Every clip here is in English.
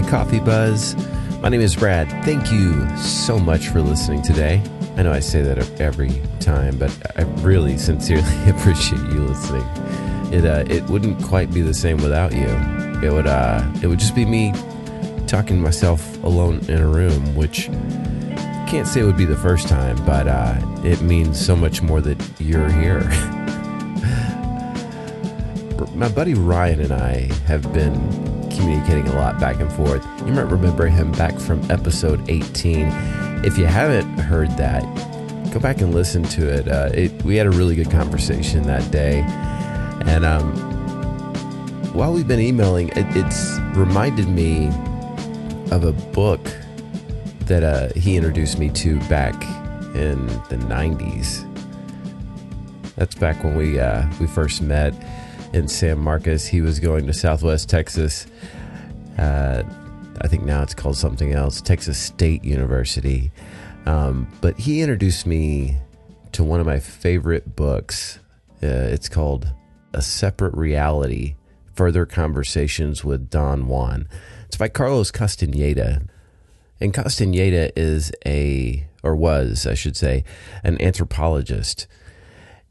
the Coffee Buzz. My name is Brad. Thank you so much for listening today. I know I say that every time, but I really sincerely appreciate you listening. It uh, it wouldn't quite be the same without you. It would uh, it would just be me talking to myself alone in a room, which can't say it would be the first time, but uh, it means so much more that you're here. My buddy Ryan and I have been communicating a lot back and forth. You might remember him back from episode 18. If you haven't heard that, go back and listen to it. Uh, it we had a really good conversation that day. And um, while we've been emailing, it, it's reminded me of a book that uh, he introduced me to back in the 90s. That's back when we uh, we first met in San Marcos. He was going to Southwest Texas. Uh, I think now it's called something else, Texas State University. Um, but he introduced me to one of my favorite books. Uh, it's called A Separate Reality Further Conversations with Don Juan. It's by Carlos Castaneda. And Castaneda is a, or was, I should say, an anthropologist.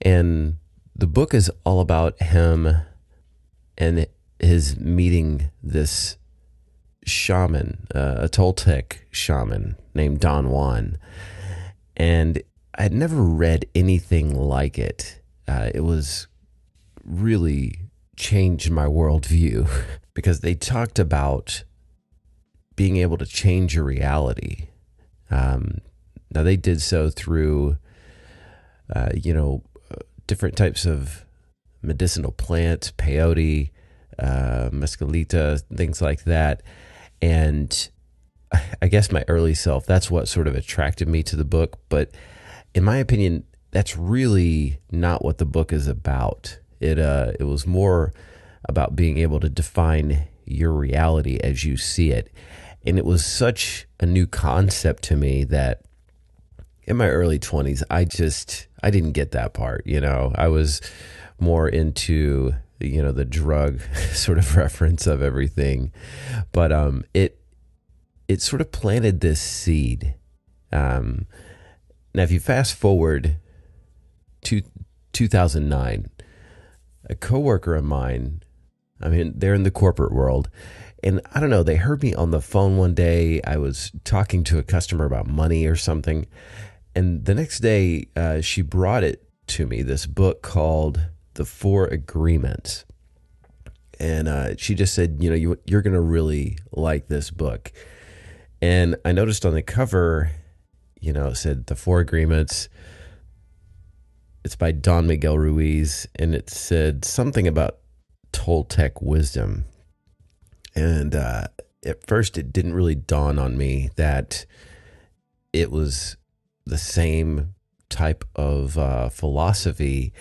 And the book is all about him and his meeting this shaman, uh, a Toltec shaman named Don Juan. And I'd never read anything like it. Uh, it was really changed my worldview because they talked about being able to change your reality. Um, now they did so through, uh, you know, different types of medicinal plants, peyote, uh, Mescalito, things like that. And I guess my early self, that's what sort of attracted me to the book. But in my opinion, that's really not what the book is about. It uh, it was more about being able to define your reality as you see it. And it was such a new concept to me that in my early 20s, I just I didn't get that part, you know. I was more into you know the drug sort of reference of everything. But um it it sort of planted this seed. Um now if you fast forward to 2009, a coworker of mine, I mean, they're in the corporate world, and I don't know, they heard me on the phone one day. I was talking to a customer about money or something. And the next day, uh, she brought it to me this book called The Four Agreements. And uh, she just said, you know, you, you're going to really like this book. And I noticed on the cover, you know, it said The Four Agreements. It's by Don Miguel Ruiz. And it said something about Toltec wisdom. And uh, at first, it didn't really dawn on me that it was the same type of uh, philosophy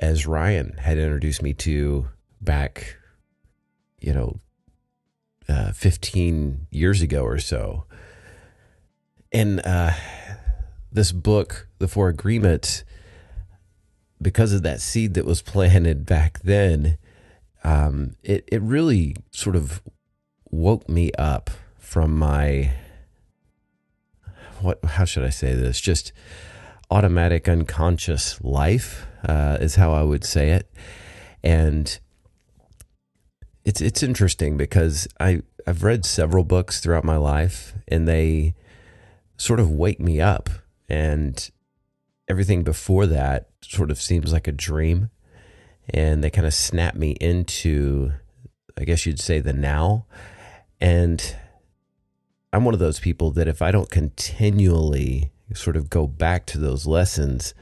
as Ryan had introduced me to back, you know, uh, 15 years ago or so. And uh, this book, The Four Agreements, because of that seed that was planted back then, um, it it really sort of woke me up from my what how should I say this? Just automatic unconscious life uh, is how I would say it, and it's it's interesting because I I've read several books throughout my life and they sort of wake me up. And everything before that sort of seems like a dream. And they kind of snap me into I guess you'd say the now. And I'm one of those people that if I don't continually sort of go back to those lessons,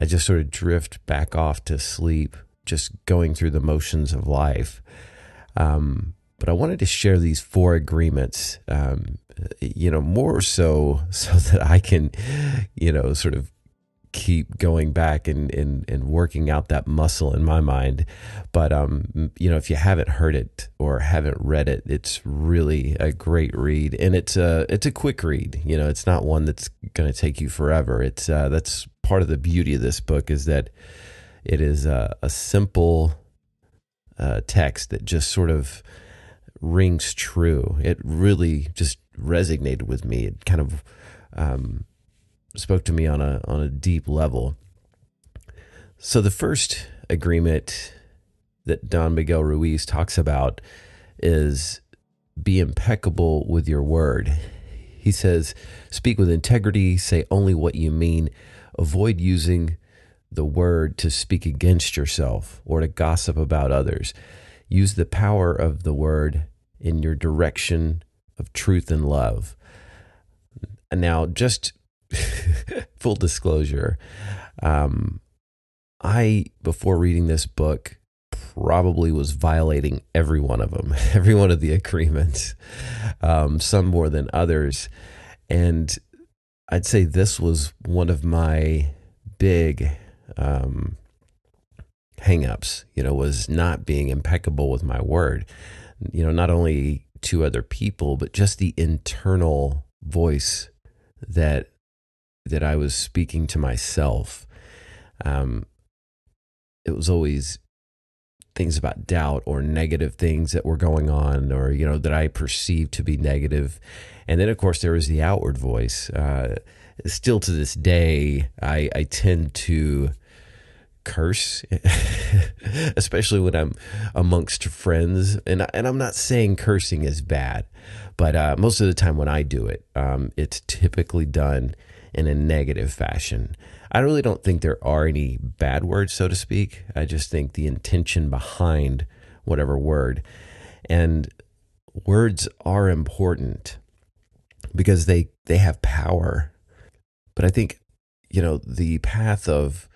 I just sort of drift back off to sleep, just going through the motions of life. Um, but I wanted to share these four agreements, um, you know, more so so that I can, you know, sort of keep going back and, and, and working out that muscle in my mind. But, um, you know, if you haven't heard it or haven't read it, it's really a great read and it's a, it's a quick read. You know, it's not one that's going to take you forever. It's, uh, that's part of the beauty of this book is that it is a, a simple uh, text that just sort of rings true. It really just resonated with me. It kind of um, spoke to me on a on a deep level. So the first agreement that Don Miguel Ruiz talks about is be impeccable with your word. He says, speak with integrity, say only what you mean, avoid using the word to speak against yourself or to gossip about others. Use the power of the word in your direction of truth and love. And now, just full disclosure, um, I, before reading this book, probably was violating every one of them, every one of the agreements, um, some more than others. And I'd say this was one of my big um, hangups, you know, was not being impeccable with my word. You know, not only to other people, but just the internal voice that that I was speaking to myself. Um, it was always things about doubt or negative things that were going on or you know that i perceived to be negative and then of course there was the outward voice uh, still to this day i, I tend to curse especially when i'm amongst friends and, and i'm not saying cursing is bad but uh, most of the time when i do it um, it's typically done in a negative fashion I really don't think there are any bad words, so to speak. I just think the intention behind whatever word. And words are important because they they have power. But I think you know the path of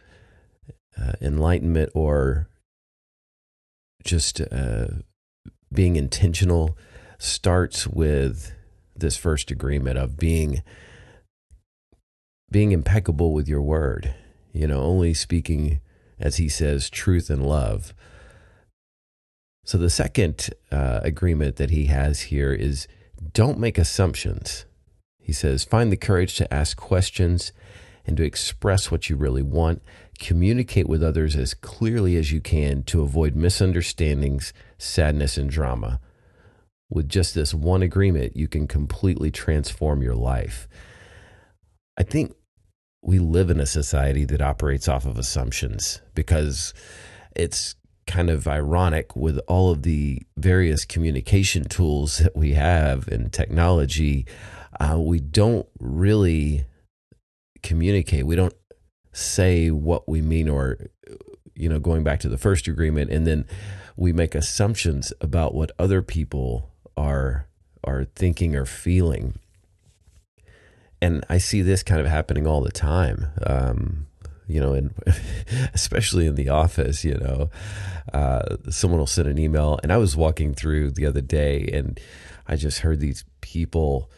uh, enlightenment or just uh, being intentional starts with this first agreement of being being impeccable with your word, you know, only speaking, as he says, truth and love. So the second uh, agreement that he has here is don't make assumptions. He says, find the courage to ask questions and to express what you really want. Communicate with others as clearly as you can to avoid misunderstandings, sadness, and drama. With just this one agreement, you can completely transform your life. I think we live in a society that operates off of assumptions because it's kind of ironic with all of the various communication tools that we have in technology. Uh, we don't really communicate. We don't say what we mean, or, you know, going back to the first agreement, and then we make assumptions about what other people are are thinking or feeling and I see this kind of happening all the time. Um, you know, and especially in the office, you know, uh, someone will send an email, and I was walking through the other day, and I just heard these people,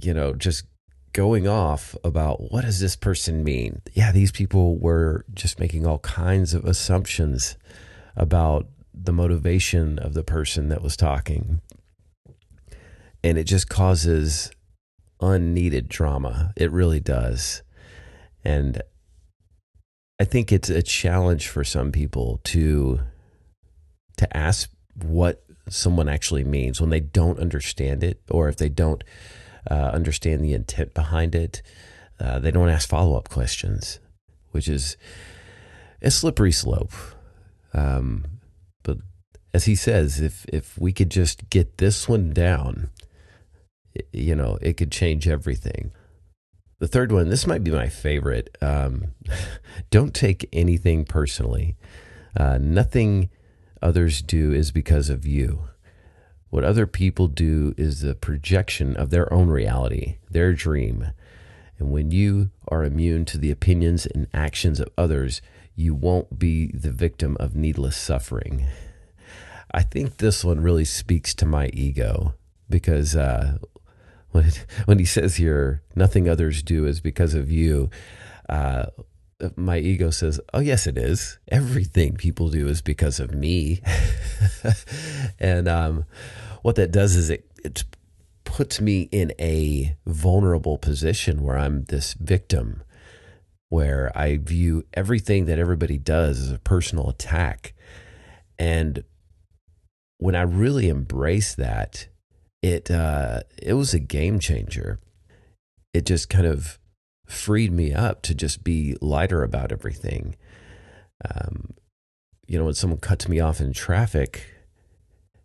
you know, just going off about what does this person mean? Yeah, these people were just making all kinds of assumptions about the motivation of the person that was talking. And it just causes unneeded drama. It really does. And I think it's a challenge for some people to to ask what someone actually means when they don't understand it or if they don't uh, understand the intent behind it. Uh, they don't ask follow up questions, which is a slippery slope. Um, but as he says, if if we could just get this one down, you know, it could change everything. The third one, this might be my favorite. Um, don't take anything personally. Uh, nothing others do is because of you. What other people do is the projection of their own reality, their dream. And when you are immune to the opinions and actions of others, you won't be the victim of needless suffering. I think this one really speaks to my ego because uh, when when he says here, nothing others do is because of you. Uh, my ego says, "Oh yes, it is. Everything people do is because of me." and um, what that does is it it puts me in a vulnerable position where I'm this victim, where I view everything that everybody does as a personal attack, and when I really embrace that, it uh, it was a game changer. It just kind of freed me up to just be lighter about everything. Um, you know, when someone cuts me off in traffic,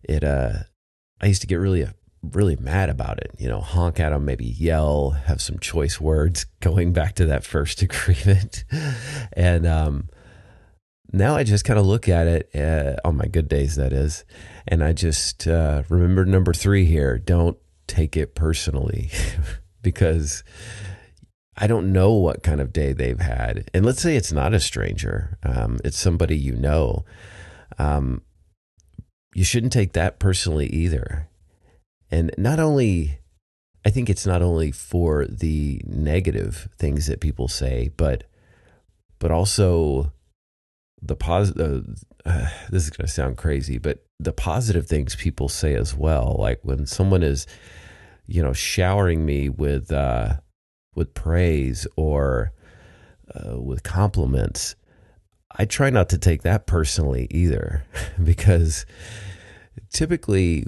it uh, I used to get really really mad about it. You know, honk at them, maybe yell, have some choice words. Going back to that first agreement, and um, now I just kind of look at it uh, on my good days, that is, and I just uh, remember number three here: don't take it personally, because I don't know what kind of day they've had. And let's say it's not a stranger, um, it's somebody you know. Um, you shouldn't take that personally either. And not only, I think it's not only for the negative things that people say, but but also the positive. Uh, this is going to sound crazy, but the positive things people say as well. Like when someone is, you know, showering me with. Uh, with praise or uh, with compliments, I try not to take that personally either, because typically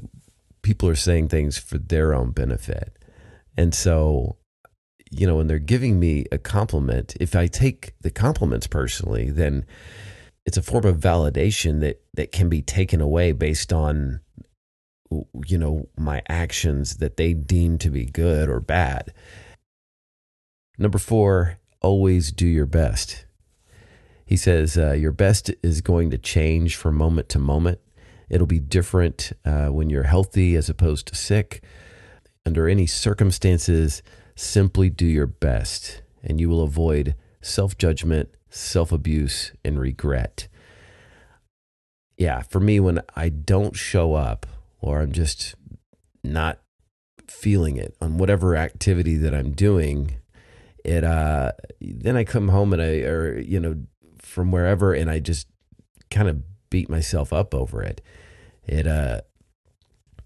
people are saying things for their own benefit. And so, you know, when they're giving me a compliment, if I take the compliments personally, then it's a form of validation that that can be taken away based on you know my actions that they deem to be good or bad Number four, always do your best. He says, uh, Your best is going to change from moment to moment. It'll be different uh, when you're healthy as opposed to sick. Under any circumstances, simply do your best, and you will avoid self judgment, self abuse, and regret. Yeah, for me, when I don't show up or I'm just not feeling it on whatever activity that I'm doing, it uh then I come home and I or you know from wherever and I just kind of beat myself up over it. It uh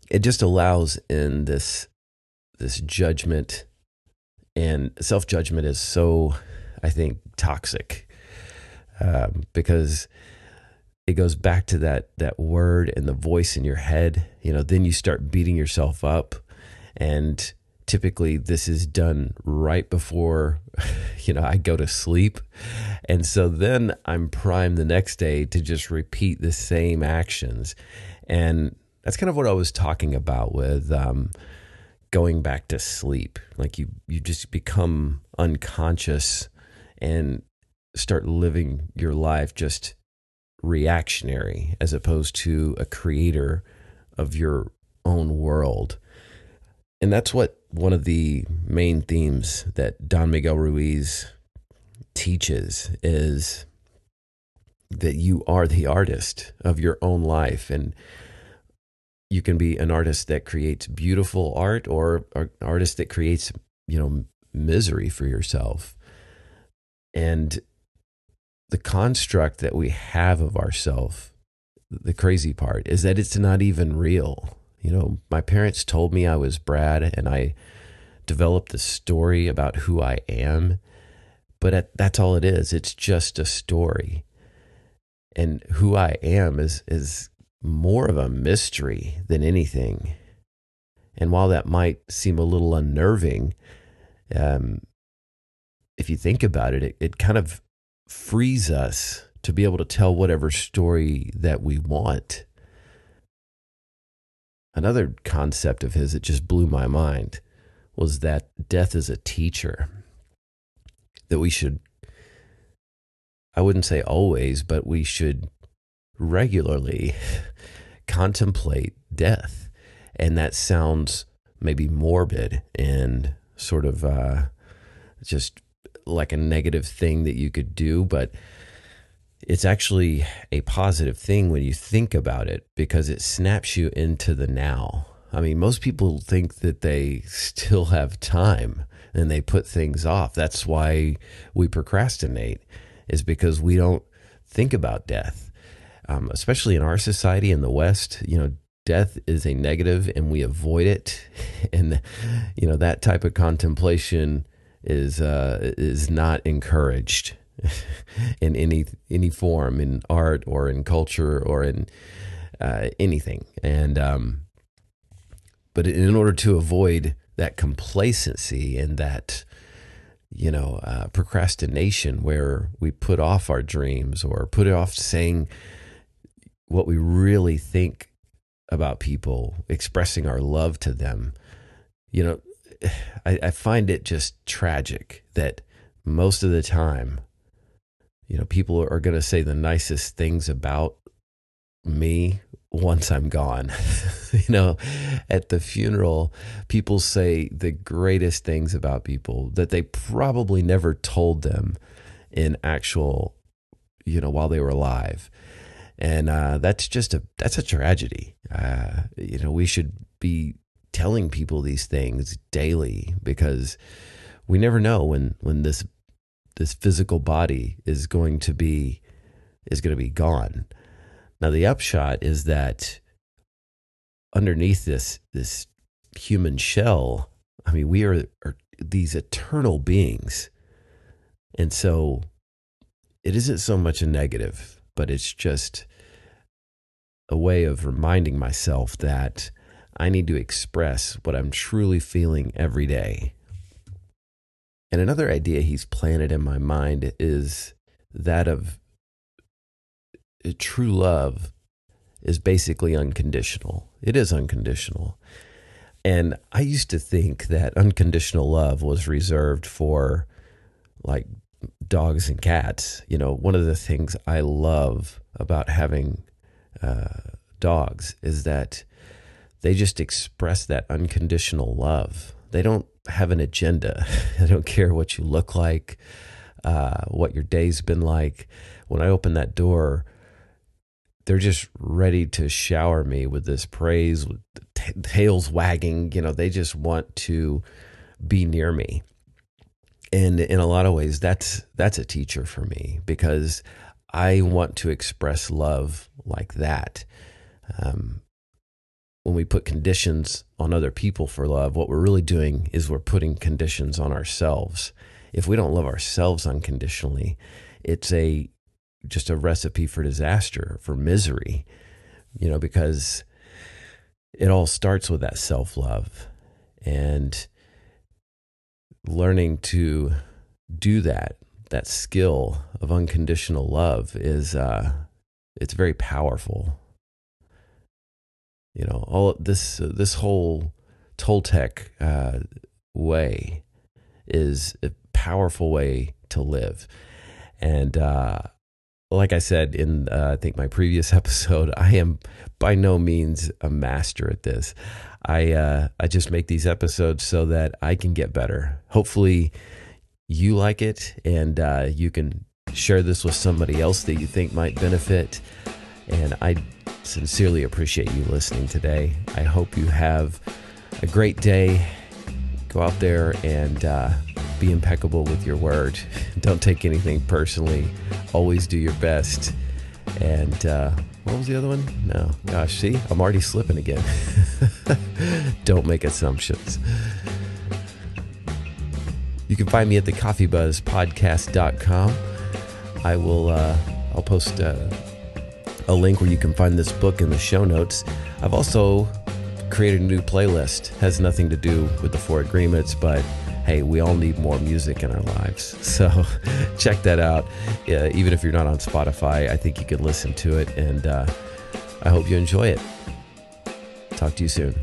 it just allows in this this judgment and self judgment is so I think toxic um, because it goes back to that that word and the voice in your head. You know, then you start beating yourself up and typically this is done right before you know I go to sleep. And so then I'm primed the next day to just repeat the same actions. And that's kind of what I was talking about with um, going back to sleep. Like you you just become unconscious and start living your life just reactionary as opposed to a creator of your own world. And that's what one of the main themes that Don Miguel Ruiz teaches is that you are the artist of your own life. And you can be an artist that creates beautiful art or an artist that creates you know misery for yourself and the construct that we have of ourself the crazy part is that it's not even real you know, my parents told me I was Brad and I developed the story about who I am, but that's all it is. It's just a story. And who I am is is more of a mystery than anything. And while that might seem a little unnerving, um, if you think about it, it, it kind of frees us to be able to tell whatever story that we want Another concept of his that just blew my mind was that death is a teacher. That we should, I wouldn't say always, but we should regularly contemplate death. And that sounds maybe morbid and sort of uh, just like a negative thing that you could do, but it's actually a positive thing when you think about it because it snaps you into the now. I mean, most people think that they still have time and they put things off. That's why we procrastinate, is because we don't think about death. Um, especially in our society in the West, you know, death is a negative and we avoid it. And, you know, that type of contemplation is, uh, is not encouraged in any any form in art or in culture or in uh, anything. And um, but in order to avoid that complacency and that you know uh, procrastination where we put off our dreams or put off saying what we really think about people, expressing our love to them, you know, I, I find it just tragic that most of the time, you know, people are going to say the nicest things about me once I'm gone. you know, at the funeral, people say the greatest things about people that they probably never told them in actual, you know, while they were alive and uh, that's just a that's a tragedy. Uh, you know, we should be telling people these things daily because we never know when when this this physical body is going to be is going to be gone. Now, the upshot is that underneath this this human shell, I mean, we are, are these eternal beings, and so it isn't so much a negative but it's just a way of reminding myself that I need to express what I'm truly feeling every day. And another idea he's planted in my mind is that of uh, true love is basically unconditional. It is unconditional. And I used to think that unconditional love was reserved for like dogs and cats. You know, one of the things I love about having uh, dogs is that they just express that unconditional love. They don't have an agenda. they don't care what you look like, uh, what your day's been like. When I open that door, they're just ready to shower me with this praise, with t- tails wagging. You know, they just want to be near me and in a lot of ways that's that's a teacher for me because i want to express love like that um, when we put conditions on other people for love what we're really doing is we're putting conditions on ourselves if we don't love ourselves unconditionally it's a just a recipe for disaster for misery you know because it all starts with that self-love and learning to do that, that skill of unconditional love is uh, it's very powerful. You know, all this uh, this whole Toltec uh, way is a powerful way to live, and uh, like I said in uh, I think my previous episode, I am by no means a master at this. I uh, I just make these episodes so that I can get better. Hopefully, you like it and uh, you can share this with somebody else that you think might benefit. And I sincerely appreciate you listening today. I hope you have a great day. Go out there and uh, be impeccable with your word. Don't take anything personally. Always do your best. And uh, what was the other one? No. Gosh, see, I'm already slipping again. Don't make assumptions. You can find me at the coffeebuzzpodcast.com. I will, uh, I'll post uh, a link where you can find this book in the show notes. I've also created a new playlist. Has nothing to do with the four agreements, but hey, we all need more music in our lives. So check that out. Uh, even if you're not on Spotify, I think you can listen to it, and uh, I hope you enjoy it. Talk to you soon.